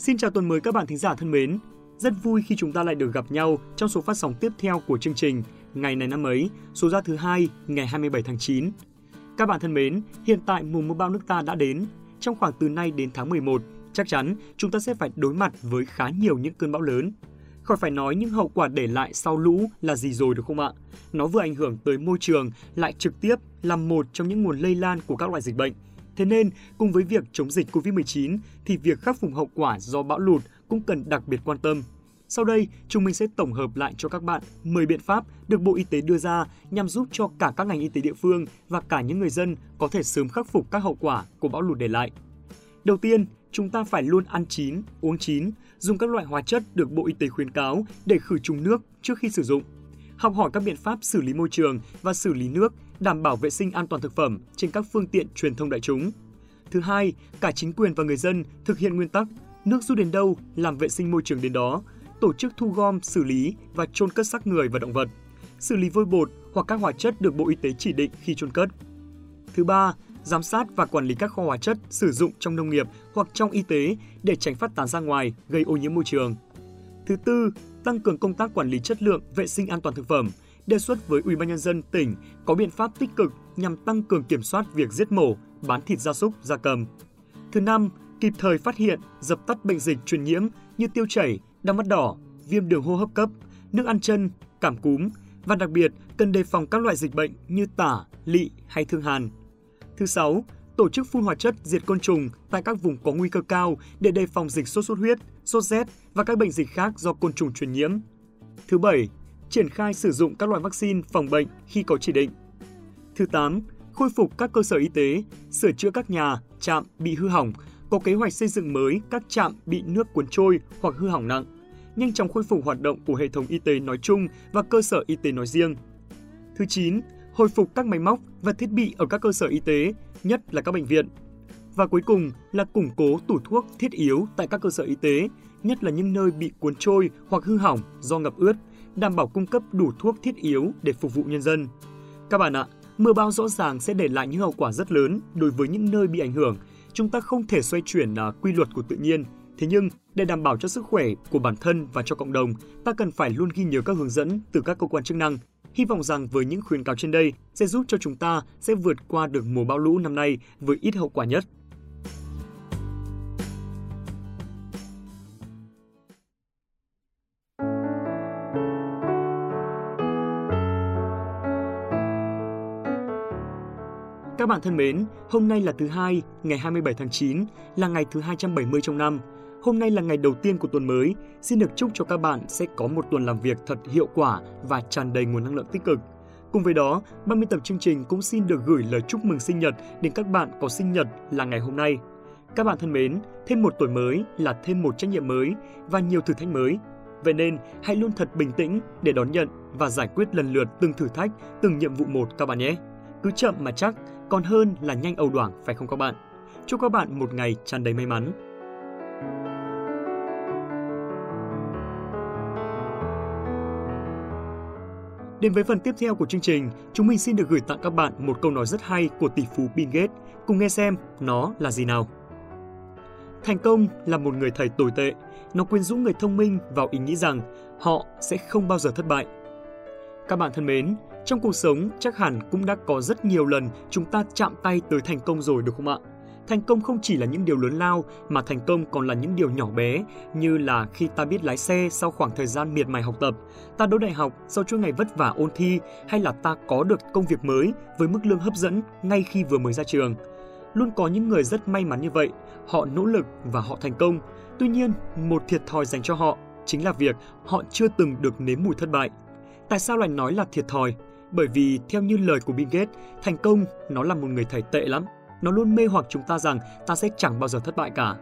Xin chào tuần mới các bạn thính giả thân mến. Rất vui khi chúng ta lại được gặp nhau trong số phát sóng tiếp theo của chương trình Ngày này năm ấy, số ra thứ hai ngày 27 tháng 9. Các bạn thân mến, hiện tại mùa mưa bão nước ta đã đến. Trong khoảng từ nay đến tháng 11, chắc chắn chúng ta sẽ phải đối mặt với khá nhiều những cơn bão lớn. Khỏi phải nói những hậu quả để lại sau lũ là gì rồi được không ạ? Nó vừa ảnh hưởng tới môi trường, lại trực tiếp là một trong những nguồn lây lan của các loại dịch bệnh. Thế nên, cùng với việc chống dịch COVID-19 thì việc khắc phục hậu quả do bão lụt cũng cần đặc biệt quan tâm. Sau đây, chúng mình sẽ tổng hợp lại cho các bạn 10 biện pháp được Bộ Y tế đưa ra nhằm giúp cho cả các ngành y tế địa phương và cả những người dân có thể sớm khắc phục các hậu quả của bão lụt để lại. Đầu tiên, chúng ta phải luôn ăn chín, uống chín, dùng các loại hóa chất được Bộ Y tế khuyến cáo để khử trùng nước trước khi sử dụng. Học hỏi các biện pháp xử lý môi trường và xử lý nước, đảm bảo vệ sinh an toàn thực phẩm trên các phương tiện truyền thông đại chúng. Thứ hai, cả chính quyền và người dân thực hiện nguyên tắc nước rút đến đâu, làm vệ sinh môi trường đến đó, tổ chức thu gom, xử lý và chôn cất xác người và động vật, xử lý vôi bột hoặc các hóa chất được Bộ Y tế chỉ định khi chôn cất. Thứ ba, giám sát và quản lý các kho hóa chất sử dụng trong nông nghiệp hoặc trong y tế để tránh phát tán ra ngoài, gây ô nhiễm môi trường. Thứ tư, tăng cường công tác quản lý chất lượng, vệ sinh an toàn thực phẩm, đề xuất với Ủy ban nhân dân tỉnh có biện pháp tích cực nhằm tăng cường kiểm soát việc giết mổ, bán thịt gia súc, gia cầm. Thứ năm, kịp thời phát hiện, dập tắt bệnh dịch truyền nhiễm như tiêu chảy, đau mắt đỏ, viêm đường hô hấp cấp, nước ăn chân, cảm cúm và đặc biệt cần đề phòng các loại dịch bệnh như tả, lị hay thương hàn. Thứ sáu, tổ chức phun hóa chất diệt côn trùng tại các vùng có nguy cơ cao để đề phòng dịch sốt xuất huyết, sốt rét và các bệnh dịch khác do côn trùng truyền nhiễm. Thứ bảy, triển khai sử dụng các loại vaccine phòng bệnh khi có chỉ định. Thứ 8, khôi phục các cơ sở y tế, sửa chữa các nhà, trạm bị hư hỏng, có kế hoạch xây dựng mới các trạm bị nước cuốn trôi hoặc hư hỏng nặng, nhanh chóng khôi phục hoạt động của hệ thống y tế nói chung và cơ sở y tế nói riêng. Thứ 9, hồi phục các máy móc và thiết bị ở các cơ sở y tế, nhất là các bệnh viện. Và cuối cùng là củng cố tủ thuốc thiết yếu tại các cơ sở y tế, nhất là những nơi bị cuốn trôi hoặc hư hỏng do ngập ướt, đảm bảo cung cấp đủ thuốc thiết yếu để phục vụ nhân dân. Các bạn ạ, mưa bão rõ ràng sẽ để lại những hậu quả rất lớn đối với những nơi bị ảnh hưởng. Chúng ta không thể xoay chuyển à, quy luật của tự nhiên, Thế nhưng, để đảm bảo cho sức khỏe của bản thân và cho cộng đồng, ta cần phải luôn ghi nhớ các hướng dẫn từ các cơ quan chức năng. Hy vọng rằng với những khuyến cáo trên đây sẽ giúp cho chúng ta sẽ vượt qua được mùa bão lũ năm nay với ít hậu quả nhất. Bạn thân mến, hôm nay là thứ hai, ngày 27 tháng 9, là ngày thứ 270 trong năm. Hôm nay là ngày đầu tiên của tuần mới, xin được chúc cho các bạn sẽ có một tuần làm việc thật hiệu quả và tràn đầy nguồn năng lượng tích cực. Cùng với đó, ban biên tập chương trình cũng xin được gửi lời chúc mừng sinh nhật đến các bạn có sinh nhật là ngày hôm nay. Các bạn thân mến, thêm một tuổi mới là thêm một trách nhiệm mới và nhiều thử thách mới. Vậy nên, hãy luôn thật bình tĩnh để đón nhận và giải quyết lần lượt từng thử thách, từng nhiệm vụ một các bạn nhé. Cứ chậm mà chắc, còn hơn là nhanh ầu đoảng phải không các bạn? Chúc các bạn một ngày tràn đầy may mắn. Đến với phần tiếp theo của chương trình, chúng mình xin được gửi tặng các bạn một câu nói rất hay của tỷ phú Bill Gates. Cùng nghe xem nó là gì nào. Thành công là một người thầy tồi tệ. Nó quyến rũ người thông minh vào ý nghĩ rằng họ sẽ không bao giờ thất bại. Các bạn thân mến, trong cuộc sống chắc hẳn cũng đã có rất nhiều lần chúng ta chạm tay tới thành công rồi được không ạ? Thành công không chỉ là những điều lớn lao mà thành công còn là những điều nhỏ bé như là khi ta biết lái xe sau khoảng thời gian miệt mài học tập, ta đỗ đại học sau chuỗi ngày vất vả ôn thi hay là ta có được công việc mới với mức lương hấp dẫn ngay khi vừa mới ra trường. Luôn có những người rất may mắn như vậy, họ nỗ lực và họ thành công. Tuy nhiên, một thiệt thòi dành cho họ chính là việc họ chưa từng được nếm mùi thất bại. Tại sao lại nói là thiệt thòi? Bởi vì theo như lời của Bill Gates, thành công nó là một người thầy tệ lắm nó luôn mê hoặc chúng ta rằng ta sẽ chẳng bao giờ thất bại cả.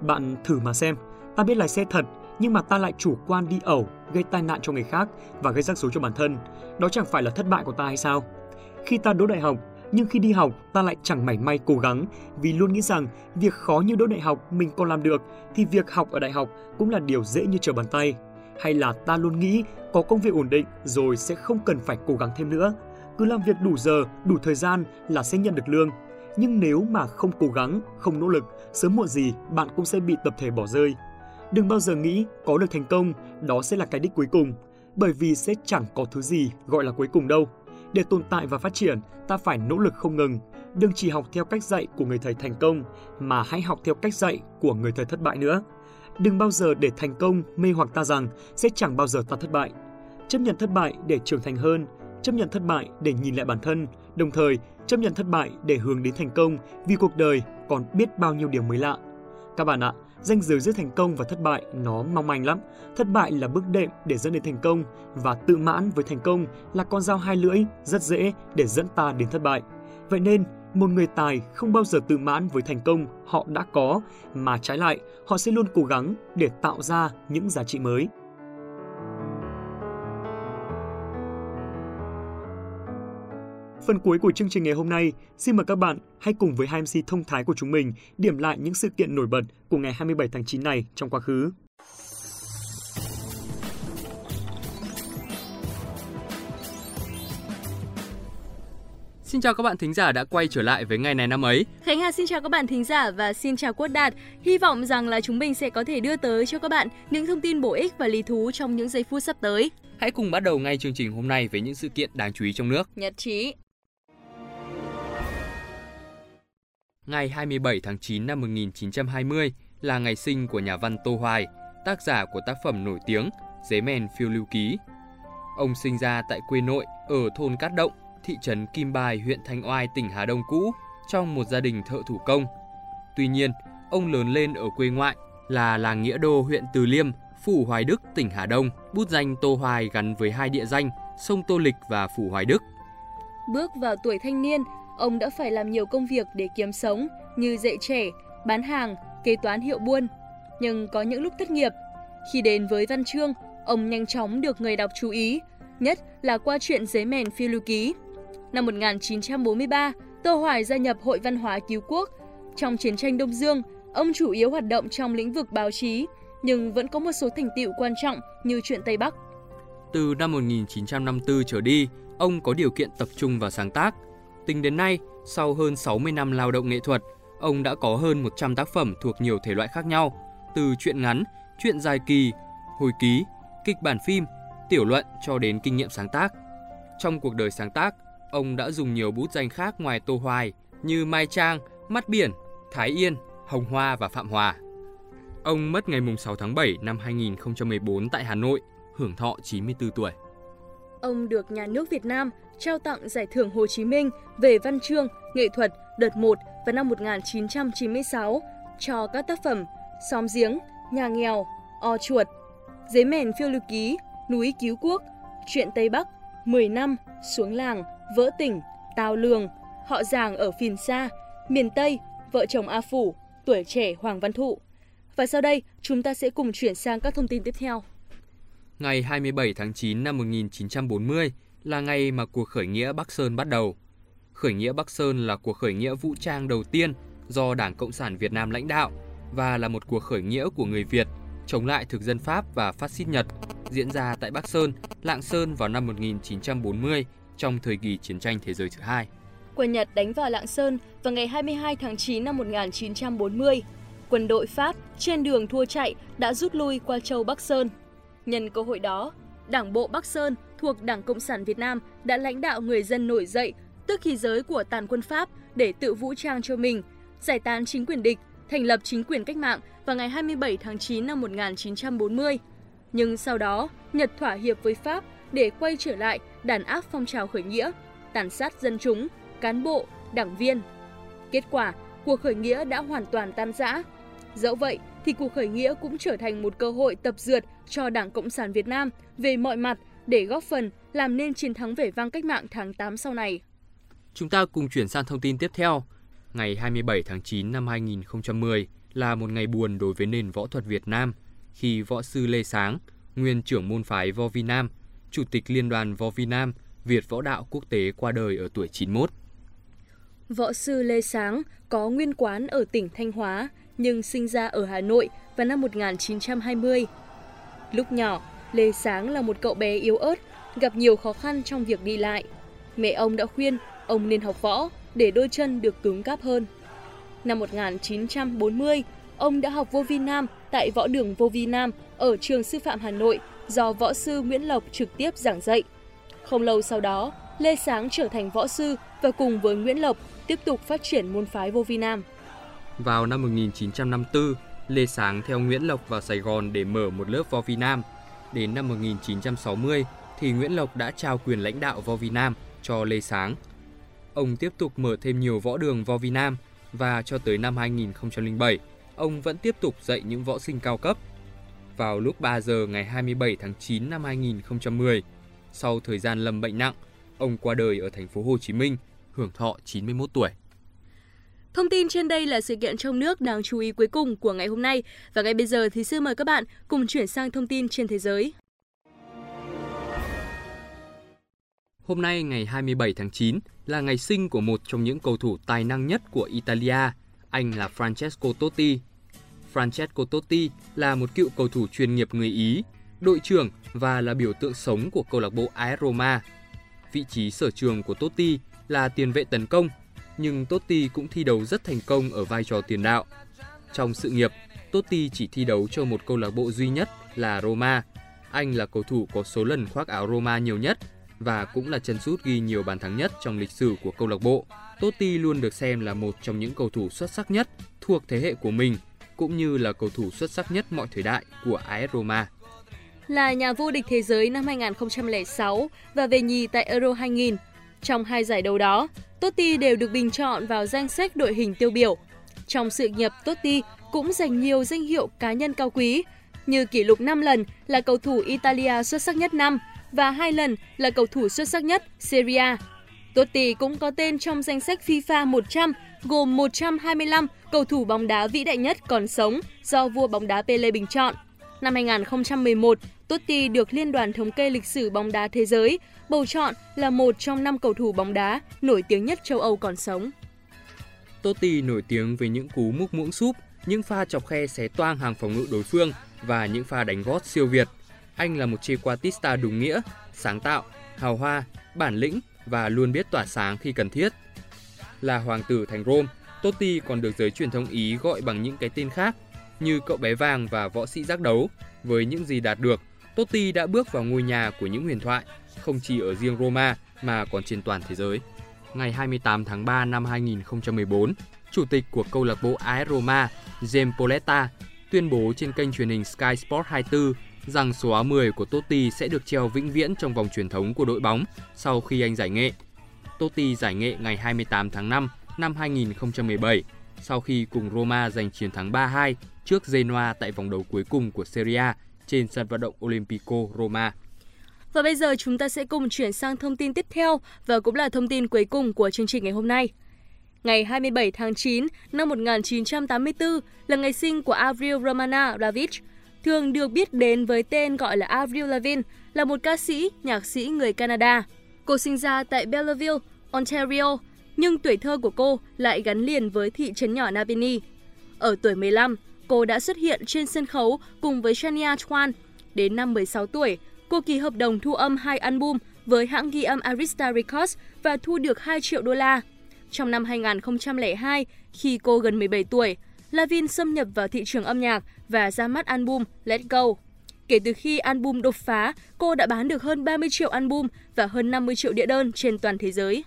Bạn thử mà xem, ta biết lái xe thật, nhưng mà ta lại chủ quan đi ẩu, gây tai nạn cho người khác và gây rắc rối cho bản thân. Đó chẳng phải là thất bại của ta hay sao? Khi ta đỗ đại học, nhưng khi đi học ta lại chẳng mảy may cố gắng vì luôn nghĩ rằng việc khó như đỗ đại học mình còn làm được thì việc học ở đại học cũng là điều dễ như trở bàn tay. Hay là ta luôn nghĩ có công việc ổn định rồi sẽ không cần phải cố gắng thêm nữa. Cứ làm việc đủ giờ, đủ thời gian là sẽ nhận được lương nhưng nếu mà không cố gắng, không nỗ lực, sớm muộn gì bạn cũng sẽ bị tập thể bỏ rơi. Đừng bao giờ nghĩ có được thành công, đó sẽ là cái đích cuối cùng, bởi vì sẽ chẳng có thứ gì gọi là cuối cùng đâu. Để tồn tại và phát triển, ta phải nỗ lực không ngừng. Đừng chỉ học theo cách dạy của người thầy thành công, mà hãy học theo cách dạy của người thầy thất bại nữa. Đừng bao giờ để thành công mê hoặc ta rằng sẽ chẳng bao giờ ta thất bại. Chấp nhận thất bại để trưởng thành hơn, chấp nhận thất bại để nhìn lại bản thân, đồng thời chấp nhận thất bại để hướng đến thành công vì cuộc đời còn biết bao nhiêu điều mới lạ. Các bạn ạ, danh giới giữa thành công và thất bại nó mong manh lắm. Thất bại là bước đệm để dẫn đến thành công và tự mãn với thành công là con dao hai lưỡi rất dễ để dẫn ta đến thất bại. Vậy nên, một người tài không bao giờ tự mãn với thành công họ đã có, mà trái lại, họ sẽ luôn cố gắng để tạo ra những giá trị mới. Phần cuối của chương trình ngày hôm nay, xin mời các bạn hãy cùng với hai MC thông thái của chúng mình điểm lại những sự kiện nổi bật của ngày 27 tháng 9 này trong quá khứ. Xin chào các bạn thính giả đã quay trở lại với ngày này năm ấy. Khánh Hà xin chào các bạn thính giả và xin chào Quốc Đạt. Hy vọng rằng là chúng mình sẽ có thể đưa tới cho các bạn những thông tin bổ ích và lý thú trong những giây phút sắp tới. Hãy cùng bắt đầu ngay chương trình hôm nay với những sự kiện đáng chú ý trong nước. Nhất trí. Ngày 27 tháng 9 năm 1920 là ngày sinh của nhà văn Tô Hoài, tác giả của tác phẩm nổi tiếng Giấy mèn phiêu lưu ký. Ông sinh ra tại quê nội ở thôn Cát Động, thị trấn Kim Bài, huyện Thanh Oai, tỉnh Hà Đông cũ, trong một gia đình thợ thủ công. Tuy nhiên, ông lớn lên ở quê ngoại là làng Nghĩa Đô, huyện Từ Liêm, Phủ Hoài Đức, tỉnh Hà Đông. Bút danh Tô Hoài gắn với hai địa danh sông Tô Lịch và Phủ Hoài Đức. Bước vào tuổi thanh niên, ông đã phải làm nhiều công việc để kiếm sống như dạy trẻ, bán hàng, kế toán hiệu buôn. Nhưng có những lúc thất nghiệp, khi đến với văn chương, ông nhanh chóng được người đọc chú ý, nhất là qua chuyện giấy mèn phiêu lưu ký. Năm 1943, Tô Hoài gia nhập Hội Văn hóa Cứu Quốc. Trong chiến tranh Đông Dương, ông chủ yếu hoạt động trong lĩnh vực báo chí, nhưng vẫn có một số thành tựu quan trọng như chuyện Tây Bắc. Từ năm 1954 trở đi, ông có điều kiện tập trung vào sáng tác. Tính đến nay, sau hơn 60 năm lao động nghệ thuật, ông đã có hơn 100 tác phẩm thuộc nhiều thể loại khác nhau, từ truyện ngắn, truyện dài kỳ, hồi ký, kịch bản phim, tiểu luận cho đến kinh nghiệm sáng tác. Trong cuộc đời sáng tác, ông đã dùng nhiều bút danh khác ngoài Tô Hoài như Mai Trang, Mắt Biển, Thái Yên, Hồng Hoa và Phạm Hòa. Ông mất ngày 6 tháng 7 năm 2014 tại Hà Nội, hưởng thọ 94 tuổi. Ông được Nhà nước Việt Nam trao tặng Giải thưởng Hồ Chí Minh về văn chương, nghệ thuật đợt 1 vào năm 1996 cho các tác phẩm Xóm giếng, Nhà nghèo, O chuột, Giấy mèn phiêu lưu ký, Núi cứu quốc, Chuyện Tây Bắc, 10 năm, Xuống làng, Vỡ tỉnh, Tào lường, Họ giàng ở Phìn Sa, Miền Tây, Vợ chồng A Phủ, Tuổi trẻ Hoàng Văn Thụ. Và sau đây, chúng ta sẽ cùng chuyển sang các thông tin tiếp theo. Ngày 27 tháng 9 năm 1940 là ngày mà cuộc khởi nghĩa Bắc Sơn bắt đầu. Khởi nghĩa Bắc Sơn là cuộc khởi nghĩa vũ trang đầu tiên do Đảng Cộng sản Việt Nam lãnh đạo và là một cuộc khởi nghĩa của người Việt chống lại thực dân Pháp và phát xít Nhật diễn ra tại Bắc Sơn, Lạng Sơn vào năm 1940 trong thời kỳ chiến tranh thế giới thứ hai. Quân Nhật đánh vào Lạng Sơn vào ngày 22 tháng 9 năm 1940. Quân đội Pháp trên đường thua chạy đã rút lui qua châu Bắc Sơn. Nhân cơ hội đó, Đảng bộ Bắc Sơn thuộc Đảng Cộng sản Việt Nam đã lãnh đạo người dân nổi dậy, tức khí giới của tàn quân Pháp để tự vũ trang cho mình, giải tán chính quyền địch, thành lập chính quyền cách mạng vào ngày 27 tháng 9 năm 1940. Nhưng sau đó, Nhật thỏa hiệp với Pháp để quay trở lại đàn áp phong trào khởi nghĩa, tàn sát dân chúng, cán bộ, đảng viên. Kết quả, cuộc khởi nghĩa đã hoàn toàn tan rã. Dẫu vậy thì cuộc khởi nghĩa cũng trở thành một cơ hội tập dượt cho Đảng Cộng sản Việt Nam về mọi mặt để góp phần làm nên chiến thắng vẻ vang cách mạng tháng 8 sau này. Chúng ta cùng chuyển sang thông tin tiếp theo. Ngày 27 tháng 9 năm 2010 là một ngày buồn đối với nền võ thuật Việt Nam khi võ sư Lê Sáng, nguyên trưởng môn phái Võ Vi Nam, chủ tịch Liên đoàn Võ Vi Nam, Việt Võ Đạo Quốc tế qua đời ở tuổi 91. Võ sư Lê Sáng có nguyên quán ở tỉnh Thanh Hóa nhưng sinh ra ở Hà Nội vào năm 1920. Lúc nhỏ, Lê Sáng là một cậu bé yếu ớt, gặp nhiều khó khăn trong việc đi lại. Mẹ ông đã khuyên ông nên học võ để đôi chân được cứng cáp hơn. Năm 1940, ông đã học vô vi nam tại Võ đường Vô vi Nam ở trường sư phạm Hà Nội do võ sư Nguyễn Lộc trực tiếp giảng dạy. Không lâu sau đó, Lê Sáng trở thành võ sư và cùng với Nguyễn Lộc tiếp tục phát triển môn phái vô vi nam. Vào năm 1954, Lê Sáng theo Nguyễn Lộc vào Sài Gòn để mở một lớp Vo Vi Nam. Đến năm 1960 thì Nguyễn Lộc đã trao quyền lãnh đạo Vo Vi Nam cho Lê Sáng. Ông tiếp tục mở thêm nhiều võ đường Vo Vi Nam và cho tới năm 2007, ông vẫn tiếp tục dạy những võ sinh cao cấp. Vào lúc 3 giờ ngày 27 tháng 9 năm 2010, sau thời gian lâm bệnh nặng, ông qua đời ở thành phố Hồ Chí Minh, hưởng thọ 91 tuổi. Thông tin trên đây là sự kiện trong nước đáng chú ý cuối cùng của ngày hôm nay và ngay bây giờ thì xin mời các bạn cùng chuyển sang thông tin trên thế giới. Hôm nay ngày 27 tháng 9 là ngày sinh của một trong những cầu thủ tài năng nhất của Italia, anh là Francesco Totti. Francesco Totti là một cựu cầu thủ chuyên nghiệp người Ý, đội trưởng và là biểu tượng sống của câu lạc bộ AS Roma. Vị trí sở trường của Totti là tiền vệ tấn công, nhưng Totti cũng thi đấu rất thành công ở vai trò tiền đạo. Trong sự nghiệp, Totti chỉ thi đấu cho một câu lạc bộ duy nhất là Roma. Anh là cầu thủ có số lần khoác áo Roma nhiều nhất và cũng là chân sút ghi nhiều bàn thắng nhất trong lịch sử của câu lạc bộ. Totti luôn được xem là một trong những cầu thủ xuất sắc nhất thuộc thế hệ của mình, cũng như là cầu thủ xuất sắc nhất mọi thời đại của AS Roma. Là nhà vô địch thế giới năm 2006 và về nhì tại Euro 2000, trong hai giải đấu đó, Totti đều được bình chọn vào danh sách đội hình tiêu biểu. Trong sự nghiệp, Totti cũng giành nhiều danh hiệu cá nhân cao quý, như kỷ lục 5 lần là cầu thủ Italia xuất sắc nhất năm và hai lần là cầu thủ xuất sắc nhất Serie A. Totti cũng có tên trong danh sách FIFA 100 gồm 125 cầu thủ bóng đá vĩ đại nhất còn sống do vua bóng đá Pele bình chọn. Năm 2011, Totti được Liên đoàn Thống kê Lịch sử bóng đá thế giới bầu chọn là một trong năm cầu thủ bóng đá nổi tiếng nhất châu Âu còn sống. Totti nổi tiếng với những cú múc muỗng súp, những pha chọc khe xé toang hàng phòng ngự đối phương và những pha đánh gót siêu việt. Anh là một trequartista đúng nghĩa, sáng tạo, hào hoa, bản lĩnh và luôn biết tỏa sáng khi cần thiết. Là hoàng tử thành Rome, Totti còn được giới truyền thông Ý gọi bằng những cái tên khác như cậu bé vàng và võ sĩ giác đấu. Với những gì đạt được, Totti đã bước vào ngôi nhà của những huyền thoại, không chỉ ở riêng Roma mà còn trên toàn thế giới. Ngày 28 tháng 3 năm 2014, chủ tịch của câu lạc bộ AS Roma, James Poletta, tuyên bố trên kênh truyền hình Sky Sport 24 rằng số áo 10 của Totti sẽ được treo vĩnh viễn trong vòng truyền thống của đội bóng sau khi anh giải nghệ. Totti giải nghệ ngày 28 tháng 5 năm 2017 sau khi cùng Roma giành chiến thắng 3-2 trước Genoa tại vòng đấu cuối cùng của Serie A trên sân vận động Olimpico Roma. Và bây giờ chúng ta sẽ cùng chuyển sang thông tin tiếp theo và cũng là thông tin cuối cùng của chương trình ngày hôm nay. Ngày 27 tháng 9 năm 1984 là ngày sinh của Avril Romana David, thường được biết đến với tên gọi là Avril Lavigne, là một ca sĩ, nhạc sĩ người Canada. Cô sinh ra tại Belleville, Ontario, nhưng tuổi thơ của cô lại gắn liền với thị trấn nhỏ Navini. Ở tuổi 15, cô đã xuất hiện trên sân khấu cùng với Shania Twain. Đến năm 16 tuổi, cô ký hợp đồng thu âm hai album với hãng ghi âm Arista Records và thu được 2 triệu đô la. Trong năm 2002, khi cô gần 17 tuổi, Lavin xâm nhập vào thị trường âm nhạc và ra mắt album Let Go. Kể từ khi album đột phá, cô đã bán được hơn 30 triệu album và hơn 50 triệu đĩa đơn trên toàn thế giới.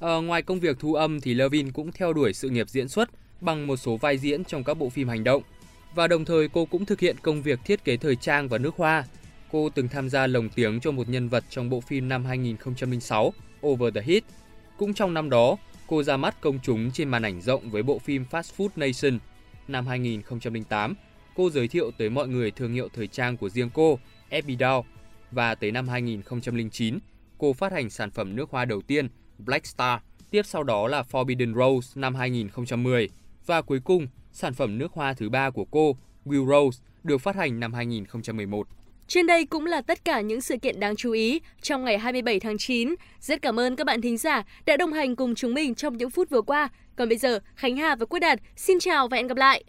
Ờ, ngoài công việc thu âm thì Levin cũng theo đuổi sự nghiệp diễn xuất bằng một số vai diễn trong các bộ phim hành động. Và đồng thời cô cũng thực hiện công việc thiết kế thời trang và nước hoa. Cô từng tham gia lồng tiếng cho một nhân vật trong bộ phim năm 2006 Over the Hit. Cũng trong năm đó, cô ra mắt công chúng trên màn ảnh rộng với bộ phim Fast Food Nation. Năm 2008, cô giới thiệu tới mọi người thương hiệu thời trang của riêng cô, Epidow. Và tới năm 2009, cô phát hành sản phẩm nước hoa đầu tiên, Black Star. Tiếp sau đó là Forbidden Rose năm 2010. Và cuối cùng, sản phẩm nước hoa thứ ba của cô, Will Rose, được phát hành năm 2011. Trên đây cũng là tất cả những sự kiện đáng chú ý trong ngày 27 tháng 9. Rất cảm ơn các bạn thính giả đã đồng hành cùng chúng mình trong những phút vừa qua. Còn bây giờ, Khánh Hà và Quốc Đạt xin chào và hẹn gặp lại!